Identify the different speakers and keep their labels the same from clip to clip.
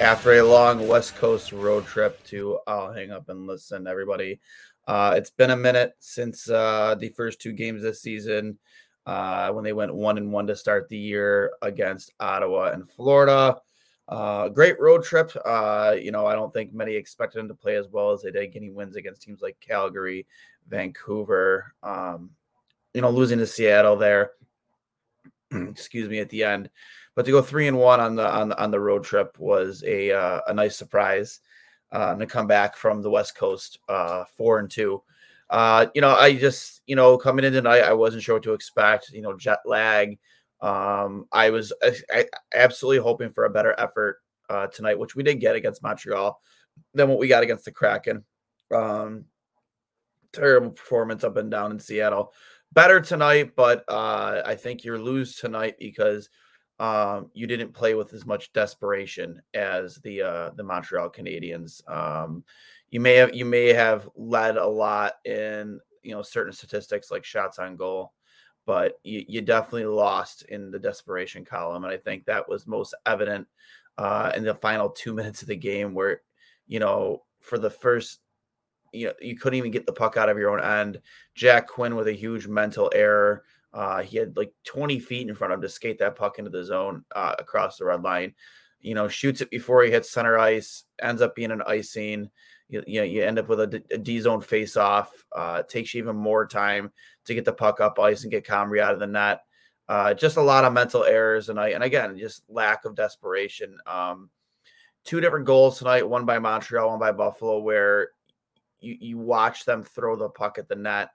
Speaker 1: after a long West Coast road trip to I'll hang up and listen, everybody. Uh, it's been a minute since uh, the first two games this season uh, when they went one and one to start the year against Ottawa and Florida. Uh, great road trip. Uh, you know, I don't think many expected them to play as well as they did, getting wins against teams like Calgary, Vancouver. Um, you know, losing to Seattle there. excuse me, at the end. But to go three and one on the on the, on the road trip was a uh, a nice surprise. Uh, to come back from the West Coast uh, four and two. Uh, you know, I just you know coming in tonight, I wasn't sure what to expect. You know, jet lag. Um, I was I, I absolutely hoping for a better effort uh, tonight, which we did get against Montreal than what we got against the Kraken. Um, terrible performance up and down in Seattle. Better tonight, but uh, I think you're lose tonight because um, you didn't play with as much desperation as the uh, the Montreal Canadiens. Um, you may have you may have led a lot in you know certain statistics like shots on goal, but you, you definitely lost in the desperation column, and I think that was most evident uh, in the final two minutes of the game where you know for the first you know you couldn't even get the puck out of your own end. Jack Quinn with a huge mental error. Uh, he had like 20 feet in front of him to skate that puck into the zone uh, across the red line. You know, shoots it before he hits center ice, ends up being an icing. You, you know, you end up with a, a D zone face off. Uh, takes you even more time to get the puck up ice and get Comrie out of the net. Uh, just a lot of mental errors tonight, and again, just lack of desperation. Um, two different goals tonight, one by Montreal, one by Buffalo, where you you watch them throw the puck at the net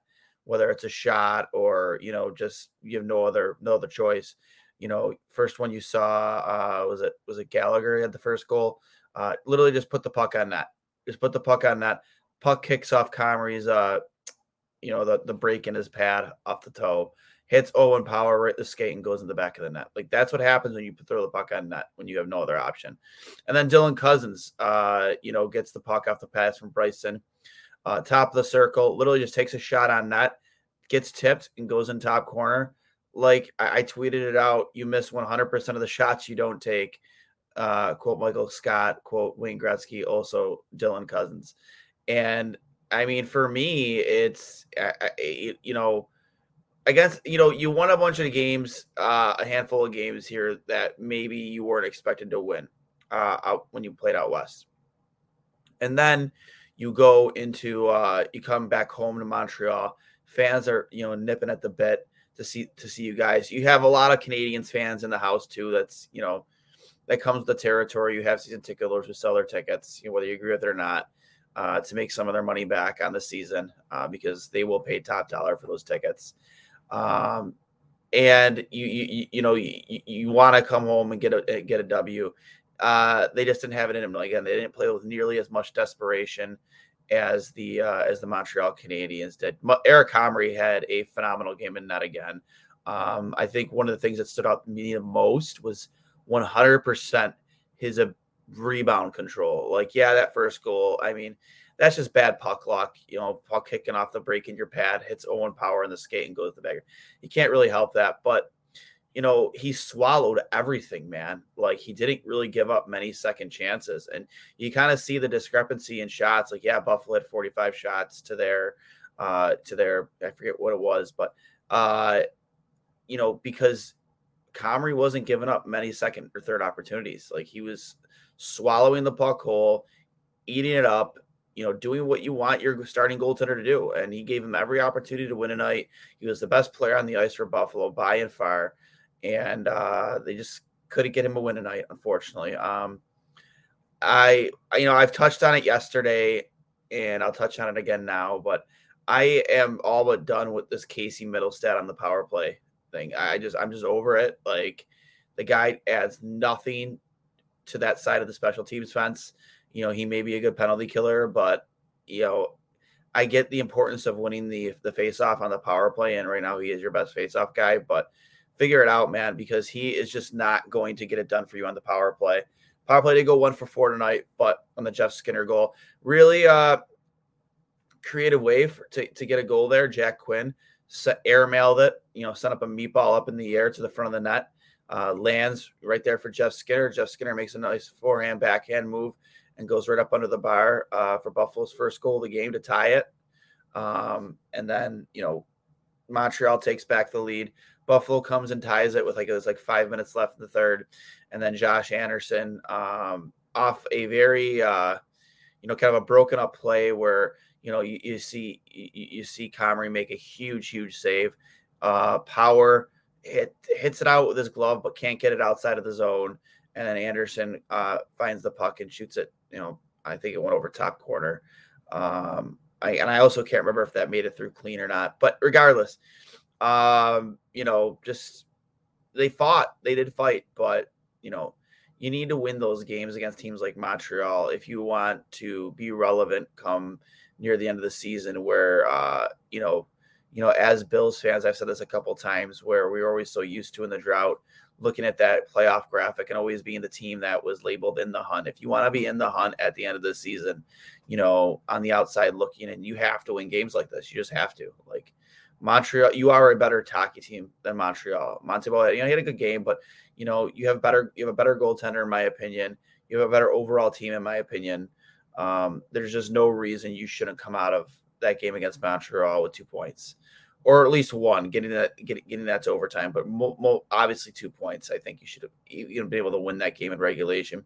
Speaker 1: whether it's a shot or you know just you have no other no other choice. You know, first one you saw uh, was it was it Gallagher had the first goal. Uh, literally just put the puck on net. Just put the puck on net. Puck kicks off Comrie's uh, you know, the the break in his pad off the toe, hits Owen Power right the skate and goes in the back of the net. Like that's what happens when you throw the puck on net when you have no other option. And then Dylan Cozens, uh, you know, gets the puck off the pass from Bryson uh, top of the circle, literally just takes a shot on net, gets tipped, and goes in top corner. Like I, I tweeted it out, you miss 100% of the shots you don't take. Uh, quote Michael Scott, quote Wayne Gretzky, also Dylan Cozens. And I mean, for me, it's, you know, I guess, you know, you won a bunch of games, uh, a handful of games here that maybe you weren't expected to win uh, out when you played out west. And then you go into uh, you come back home to Montreal. Fans are you know nipping at the bit to see to see you guys. You have a lot of Canadiens fans in the house too. That's you know that comes with the territory. You have season ticket holders who sell their tickets, you know, whether you agree with it or not, uh, to make some of their money back on the season uh, because they will pay top dollar for those tickets. Um, and you you you know you, you want to come home and get a get a W. Uh, they just didn't have it in them. Again, they didn't play with nearly as much desperation as the uh, as the Montreal Canadiens did. Eric Comrie had a phenomenal game in net again. Um, I think one of the things that stood out to me the most was 100% his rebound control. Like, yeah, that first goal, I mean, that's just bad puck luck. You know, puck kicking off the break in your pad, hits Owen Power in the skate and goes to the bagger. You can't really help that. But, you know, he swallowed everything, man. Like, he didn't really give up many second chances. And you kind of see the discrepancy in shots. Like, yeah, Buffalo had 45 shots to their, uh, to their, I forget what it was, but, uh, you know, because Comrie wasn't giving up many second or third opportunities. Like he was swallowing the puck hole, eating it up, you know, doing what you want your starting goaltender to do. And he gave him every opportunity to win a night. He was the best player on the ice for Buffalo by and far. And uh, they just couldn't get him a win tonight, unfortunately. Um, I, you know, I've touched on it yesterday and I'll touch on it again now, but I am all but done with this Casey Mittelstadt on the power play thing. I just I'm just over it. Like the guy adds nothing to that side of the special teams fence. You know, he may be a good penalty killer, but you know, I get the importance of winning the the face off on the power play, and right now he is your best face off guy. But figure it out, man, because he is just not going to get it done for you on the power play. Power play did go one for four tonight, but on the Jeff Skinner goal, really uh creative way for, to, to get a goal there. Jack Quinn set, airmailed it, you know, sent up a meatball up in the air to the front of the net. Uh, lands right there for Jeff Skinner. Jeff Skinner makes a nice forehand, backhand move and goes right up under the bar uh, for Buffalo's first goal of the game to tie it. Um, and then, you know, Montreal takes back the lead. Buffalo comes and ties it with like it was like five minutes left in the third. And then Josh Anderson um, off a very, uh, you know, kind of a broken up play where you know, you, you see you, you, see Comrie make a huge, huge save. Uh, power hit hits it out with his glove, but can't get it outside of the zone. And then Anderson uh, finds the puck and shoots it. You know, I think it went over top corner. Um, I, and I also can't remember if that made it through clean or not. But regardless, um, you know, just they fought, they did fight, but you know, you need to win those games against teams like Montreal if you want to be relevant come near the end of the season where uh, you know, you know, as Bills fans, I've said this a couple times where we're always so used to in the drought looking at that playoff graphic and always being the team that was labeled in the hunt. If you want to be in the hunt at the end of the season, you know, on the outside looking and you have to win games like this. You just have to. Like Montreal, you are a better hockey team than Montreal. Montreal, you know, he had a good game, but you know, you have better you have a better goaltender in my opinion. You have a better overall team in my opinion. Um, there's just no reason you shouldn't come out of that game against Montreal with two points, or at least one, getting that getting, getting that to overtime. But mo- mo- obviously, two points. I think you should have you been able to win that game in regulation.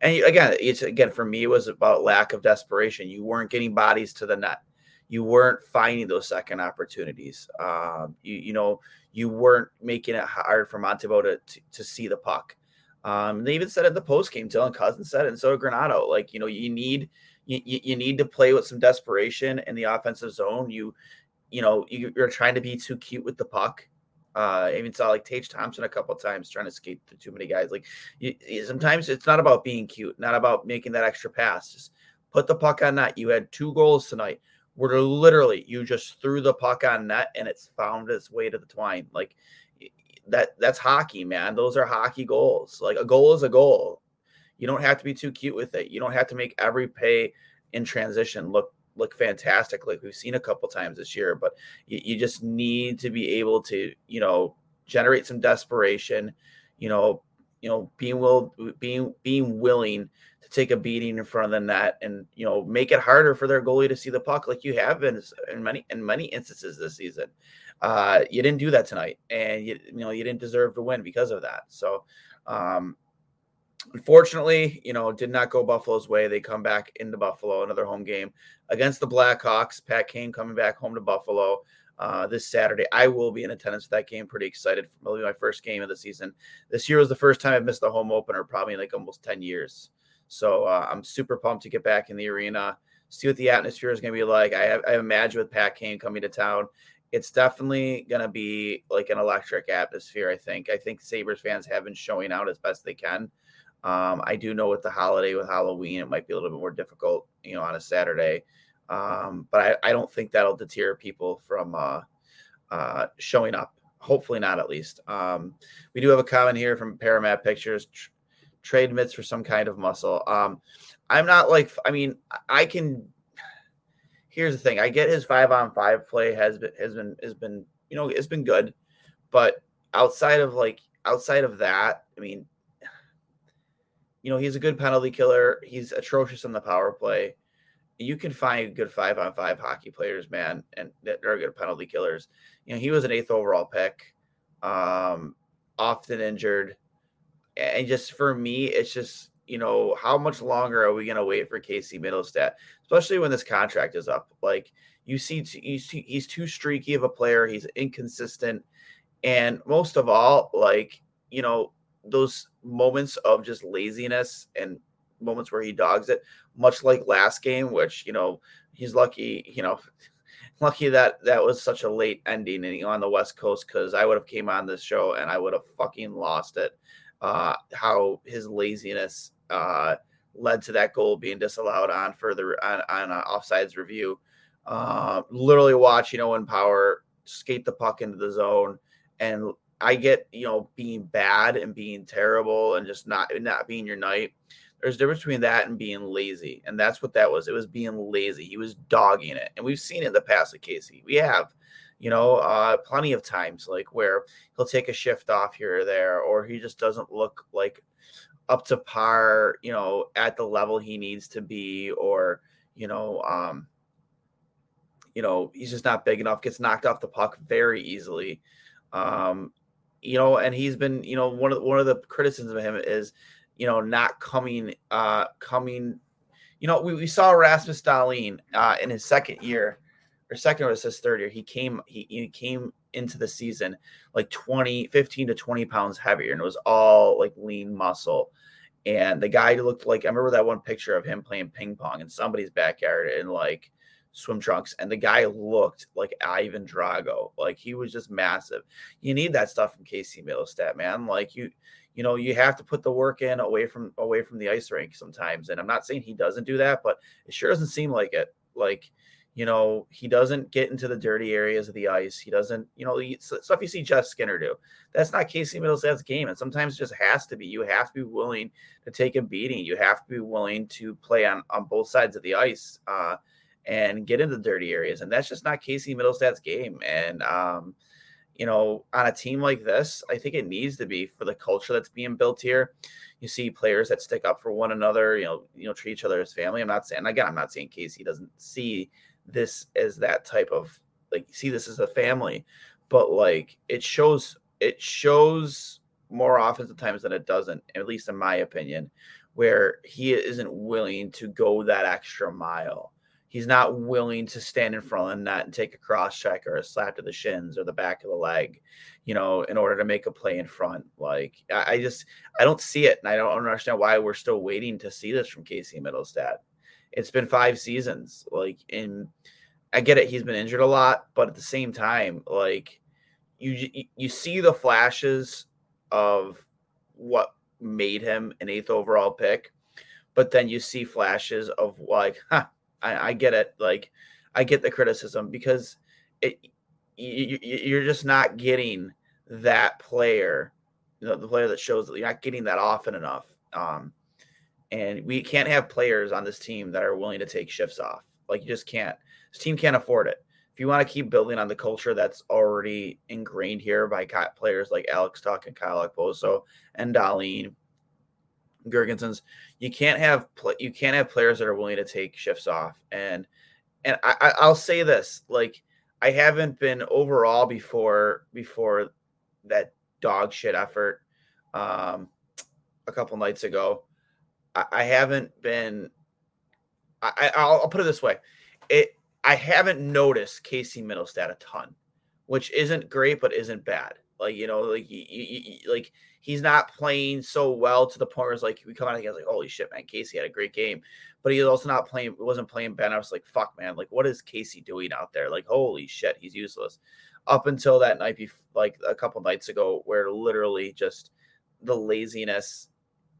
Speaker 1: And again, it's again for me, it was about lack of desperation. You weren't getting bodies to the net. You weren't finding those second opportunities. Um, you you know you weren't making it hard for Montembeault to, to, to see the puck. Um, they even said in the post game, Dylan Cozens said it, and so Granato. Like, you know, you need you, you need to play with some desperation in the offensive zone. You, you know, you, are trying to be too cute with the puck. Uh, I even saw like Tage Thompson a couple times trying to skate through too many guys. Like, you, sometimes it's not about being cute, not about making that extra pass. Just put the puck on net. You had two goals tonight where literally you just threw the puck on net and it's found its way to the twine. Like, that that's hockey, man. Those are hockey goals. Like a goal is a goal. You don't have to be too cute with it. You don't have to make every pay in transition look look fantastic like we've seen a couple times this year, but you, you just need to be able to, you know, generate some desperation, you know, you know, being will being being willing to take a beating in front of the net and you know make it harder for their goalie to see the puck like you have been in many in many instances this season. Uh, you didn't do that tonight, and you, you know you didn't deserve to win because of that. So, um, unfortunately, you know, did not go Buffalo's way. They come back into Buffalo, another home game against the Blackhawks. Pat Kane coming back home to Buffalo uh, this Saturday. I will be in attendance for that game. Pretty excited. It'll be my first game of the season. This year was the first time I've missed the home opener, probably in like almost 10 years. So uh, I'm super pumped to get back in the arena, see what the atmosphere is going to be like. I, I imagine with Pat Kane coming to town, it's definitely going to be like an electric atmosphere. I think. I think Sabres fans have been showing out as best they can. Um, I do know with the holiday with Halloween, it might be a little bit more difficult, you know, on a Saturday. Um, but I, I, don't think that'll deter people from uh, uh, showing up. Hopefully not, at least. Um, we do have a comment here from Paramount Pictures. trade mitts for some kind of muscle. Um, I'm not like I mean I can. Here's the thing: I get his five on five play has been has been has been you know it's been good, but outside of like outside of that, I mean, you know he's a good penalty killer. He's atrocious on the power play. You can find good five on five hockey players, man, and that are good penalty killers. You know he was an eighth overall pick, um, often injured, and just for me, it's just you know, how much longer are we going to wait for Casey Mittelstadt, especially when this contract is up? Like you see, you see, he's too streaky of a player. He's inconsistent, and most of all, like you know, those moments of just laziness and moments where he dogs it, much like last game, which you know he's lucky. You know, lucky that that was such a late ending and on the West Coast because I would have came on this show and I would have fucking lost it uh, how his laziness uh, led to that goal being disallowed on further on, on uh, offsides review. Uh, literally watching Owen Power skate the puck into the zone, and I get you know being bad and being terrible and just not not being your night. There's a difference between that and being lazy, and that's what that was. It was being lazy. He was dogging it, and we've seen it in the past with Casey. We have you know, uh, plenty of times like where he'll take a shift off here or there, or he just doesn't look like up to par, you know, at the level he needs to be, or you know, um, you know, he's just not big enough, gets knocked off the puck very easily. Um, you know, and he's been, you know, one of the, one of the criticisms of him is, you know, not coming, uh, coming. You know, we, we saw Rasmus Dahlin uh, in his second year or second or his third year, he came he, he came into the season like 20, 15 to 20 pounds heavier, and it was all like lean muscle. And the guy looked like I remember that one picture of him playing ping pong in somebody's backyard and like swim trunks, and the guy looked like Ivan Drago. Like he was just massive. You need that stuff from Casey Mittelstadt, man. Like you, you know, you have to put the work in away from away from the ice rink sometimes. And I'm not saying he doesn't do that, but it sure doesn't seem like it. Like you know, he doesn't get into the dirty areas of the ice. He doesn't, you know, the stuff you see Jeff Skinner do. That's not Casey Mittelstadt's game. And sometimes it just has to be. You have to be willing to take a beating. You have to be willing to play on, on both sides of the ice uh, and get into dirty areas. And that's just not Casey Mittelstadt's game. And, um, you know, on a team like this, I think it needs to be for the culture that's being built here. You see players that stick up for one another, you know, you know, treat each other as family. I'm not saying again, I'm not saying Casey doesn't see this as that type of like see this as a family but like it shows it shows more often times than it doesn't at least in my opinion where he isn't willing to go that extra mile he's not willing to stand in front of the net and take a cross check or a slap to the shins or the back of the leg you know in order to make a play in front like i, I just i don't see it and i don't understand why we're still waiting to see this from casey mittelstadt it's been five seasons. Like, in I get it, he's been injured a lot, but at the same time, like you you see the flashes of what made him an eighth overall pick, but then you see flashes of like, huh, I, I get it. Like, I get the criticism because it you, you're just not getting that player, you know, the player that shows that you're not getting that often enough. Um, and we can't have players on this team that are willing to take shifts off. Like you just can't. This team can't afford it. If you want to keep building on the culture that's already ingrained here by players like Alex Tuch and Kyle Okposo and Dahlin, Girgensons, you can't have you can't have players that are willing to take shifts off. And and I, I'll say this, like I haven't been overall before before that dog shit effort um, a couple nights ago. I, I haven't been. I, I'll, I'll put it this way: it. I haven't noticed Casey Mittelstadt a ton, which isn't great, but isn't bad. Like you know, like you, you, like he's not playing so well to the point where it's like we come out and he's like, holy shit, man, Casey had a great game, but he's also not playing. wasn't playing Ben. I was like, fuck, man, like what is Casey doing out there? Like holy shit, he's useless. Up until that night, before, like a couple nights ago, where literally just the laziness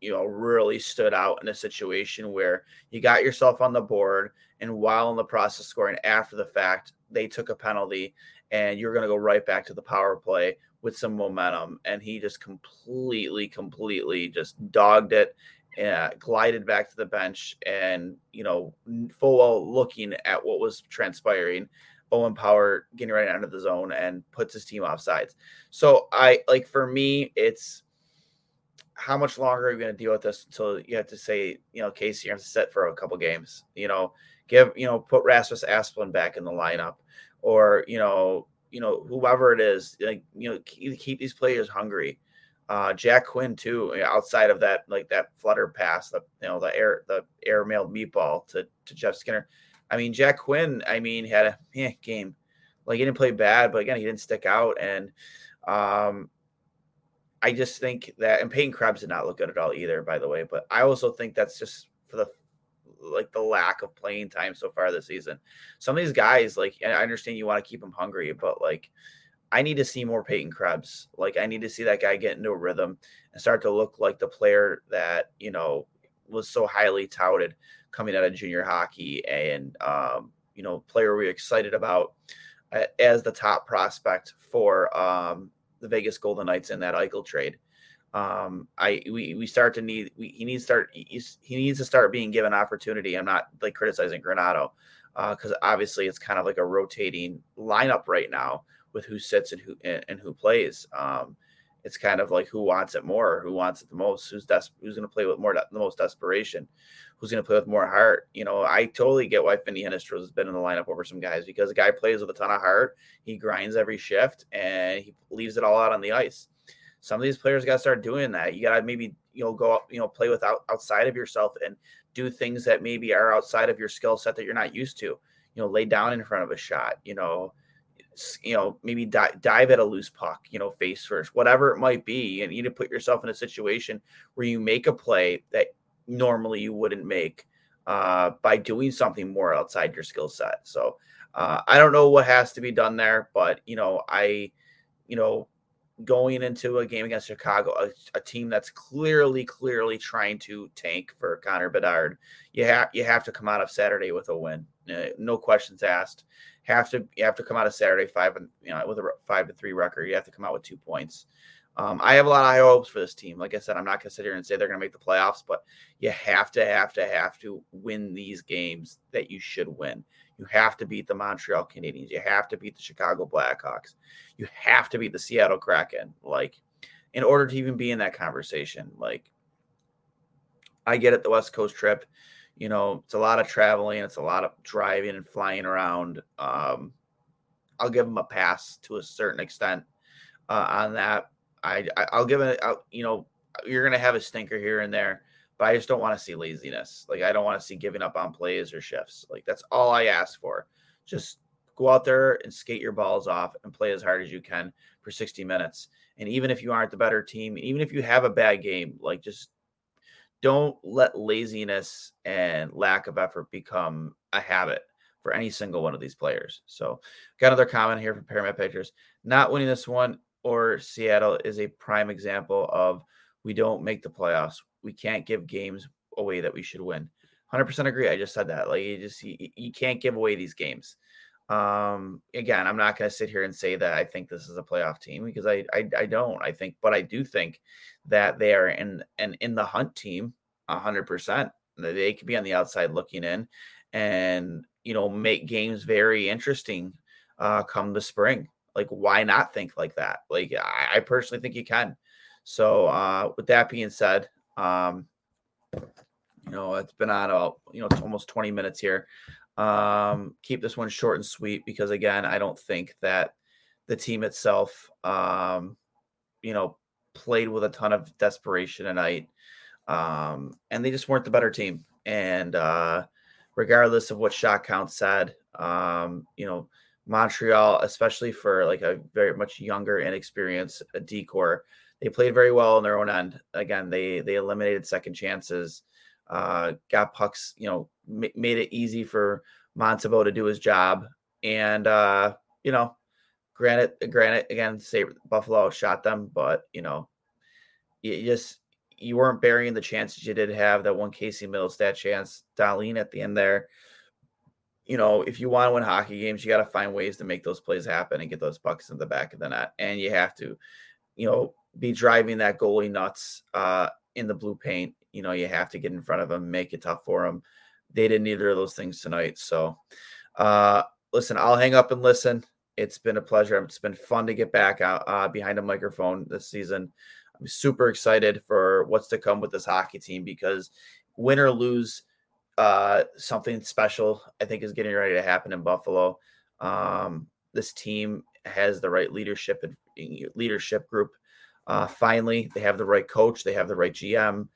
Speaker 1: you know really stood out in a situation where you got yourself on the board and while in the process scoring after the fact they took a penalty and you're going to go right back to the power play with some momentum, and he just completely, completely just dogged it. Uh, glided back to the bench and you know full well looking at what was transpiring Owen Power getting right out of the zone and puts his team off sides. So I like for me, it's how much longer are you going to deal with this until you have to say, you know, Casey, you have to sit for a couple games, you know, give, you know, put Rasmus Asplund back in the lineup or, you know, you know, whoever it is, like, you know, keep, keep these players hungry. Uh, Jack Quinn too, outside of that, like that flutter pass, the you know the air the air mailed meatball to to Jeff Skinner. I mean, Jack Quinn, I mean, had a eh, game. Like he didn't play bad, but again, he didn't stick out. And um, I just think that, and Peyton Krebs did not look good at all either, by the way. But I also think that's just for the like the lack of playing time so far this season. Some of these guys, like I understand you want to keep them hungry, but like I need to see more Peyton Krebs. Like I need to see that guy get into a rhythm and start to look like the player that you know was so highly touted coming out of junior hockey, and um, you know, player we are excited about uh, as the top prospect for um, the Vegas Golden Knights in that Eichel trade. Um, I we we start to need we, he needs to start he needs to start being given opportunity. I'm not like criticizing Granato because uh, obviously it's kind of like a rotating lineup right now with who sits and who and, and who plays. Um, it's kind of like who wants it more, who wants it the most, who's des- who's going to play with more the most desperation, who's going to play with more heart. You know, I totally get why Vinnie Hinostroza has been in the lineup over some guys because a guy plays with a ton of heart, he grinds every shift, and he leaves it all out on the ice. Some of these players got to start doing that. You got to maybe you know go up, you know, play with out, outside of yourself and do things that maybe are outside of your skill set that you're not used to. You know, lay down in front of a shot. You know, you know, maybe dive, dive at a loose puck, you know, face first, whatever it might be. And you need to put yourself in a situation where you make a play that normally you wouldn't make uh, by doing something more outside your skill set. So uh, I don't know what has to be done there, but, you know, I, you know, going into a game against Chicago, a, a team that's clearly, clearly trying to tank for Connor Bedard, you have you have to come out of Saturday with a win, uh, no questions asked have to you have to come out of Saturday five and you know with a five to three record. You have to come out with two points. Um, I have a lot of high hopes for this team. Like I said, I'm not going to sit here and say they're going to make the playoffs, but you have to, have to, have to win these games that you should win. You have to beat the Montreal Canadiens. You have to beat the Chicago Blackhawks. You have to beat the Seattle Kraken. Like, in order to even be in that conversation, like, I get it, the West Coast trip you know, it's a lot of traveling, it's a lot of driving and flying around. Um, I'll give them a pass to a certain extent uh, on that. I, I will give it. I'll, you know, you're gonna have a stinker here and there, but I just don't want to see laziness. Like I don't want to see giving up on plays or shifts. Like that's all I ask for. Just go out there and skate your balls off and play as hard as you can for 60 minutes. And even if you aren't the better team, even if you have a bad game, like just don't let laziness and lack of effort become a habit for any single one of these players. So, got another comment here from Paramount Pictures. Not winning this one or Seattle is a prime example of we don't make the playoffs. We can't give games away that we should win. 100% agree. I just said that. Like you just you, you can't give away these games. Um, again, I'm not going to sit here and say that I think this is a playoff team because I, I, I don't. I think, but I do think that they are in and in the hunt team, hundred percent. They could be on the outside looking in, and you know make games very interesting uh, come the spring. Like, why not think like that? Like, I, I personally think you can. So, uh, with that being said, um, you know, it's been on about you know it's almost 20 minutes here. Um, keep this one short and sweet because again, I don't think that the team itself, um, you know, played with a ton of desperation tonight. Um, and they just weren't the better team. And uh, regardless of what shot count said, um, you know, Montreal, especially for like a very much younger, inexperienced uh, D corps, they played very well on their own end. Again, they they eliminated second chances, uh, got pucks, you know, m- made it easy for Montembeault to do his job, and uh, you know, granted, granted, again, say Buffalo shot them, but you know, you just you weren't burying the chances you did have that one Casey Mills that chance, Dahlin at the end there. You know, if you want to win hockey games, you got to find ways to make those plays happen and get those pucks in the back of the net. And you have to, you know, be driving that goalie nuts uh, in the blue paint. You know, you have to get in front of them, make it tough for them. They didn't either of those things tonight. So, uh, listen, I'll hang up and listen. It's been a pleasure. It's been fun to get back out uh, behind a microphone this season. I'm super excited for what's to come with this hockey team because win or lose, uh, something special I think is getting ready to happen in Buffalo. Um, this team has the right leadership and leadership group. Uh, finally, they have the right coach. They have the right GM.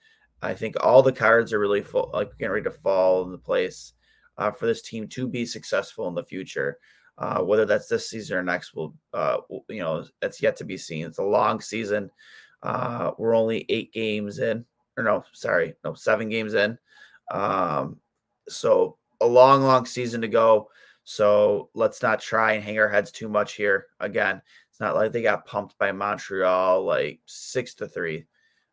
Speaker 1: I think all the cards are really full, like getting ready to fall into place uh, for this team to be successful in the future. Uh, whether that's this season or next, will uh, you know that's yet to be seen. It's a long season. Uh, we're only eight games in, or no, sorry, no, seven games in. Um, so a long, long season to go. So let's not try and hang our heads too much here. Again, it's not like they got pumped by Montreal like six to three.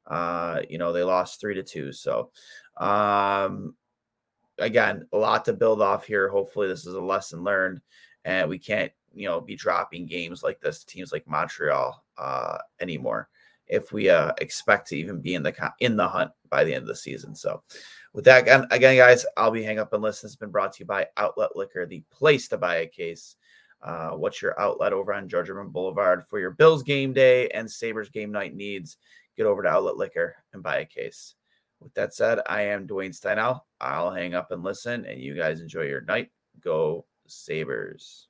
Speaker 1: Uh, you know, they lost three to two. So um again, a lot to build off here. Hopefully, this is a lesson learned, and we can't, you know, be dropping games like this teams like Montreal uh, anymore if we uh, expect to even be in the in the hunt by the end of the season. So, with that again, again, guys, I'll be hang up and listen. It's been brought to you by Outlet Liquor, the place to buy a case. Uh, what's your outlet over on Georgia Boulevard for your Bills game day and Sabres game night needs? Get over to Outlet Liquor and buy a case. With that said, I am Duane Steinau. I'll hang up and listen, and you guys enjoy your night. Go Sabres.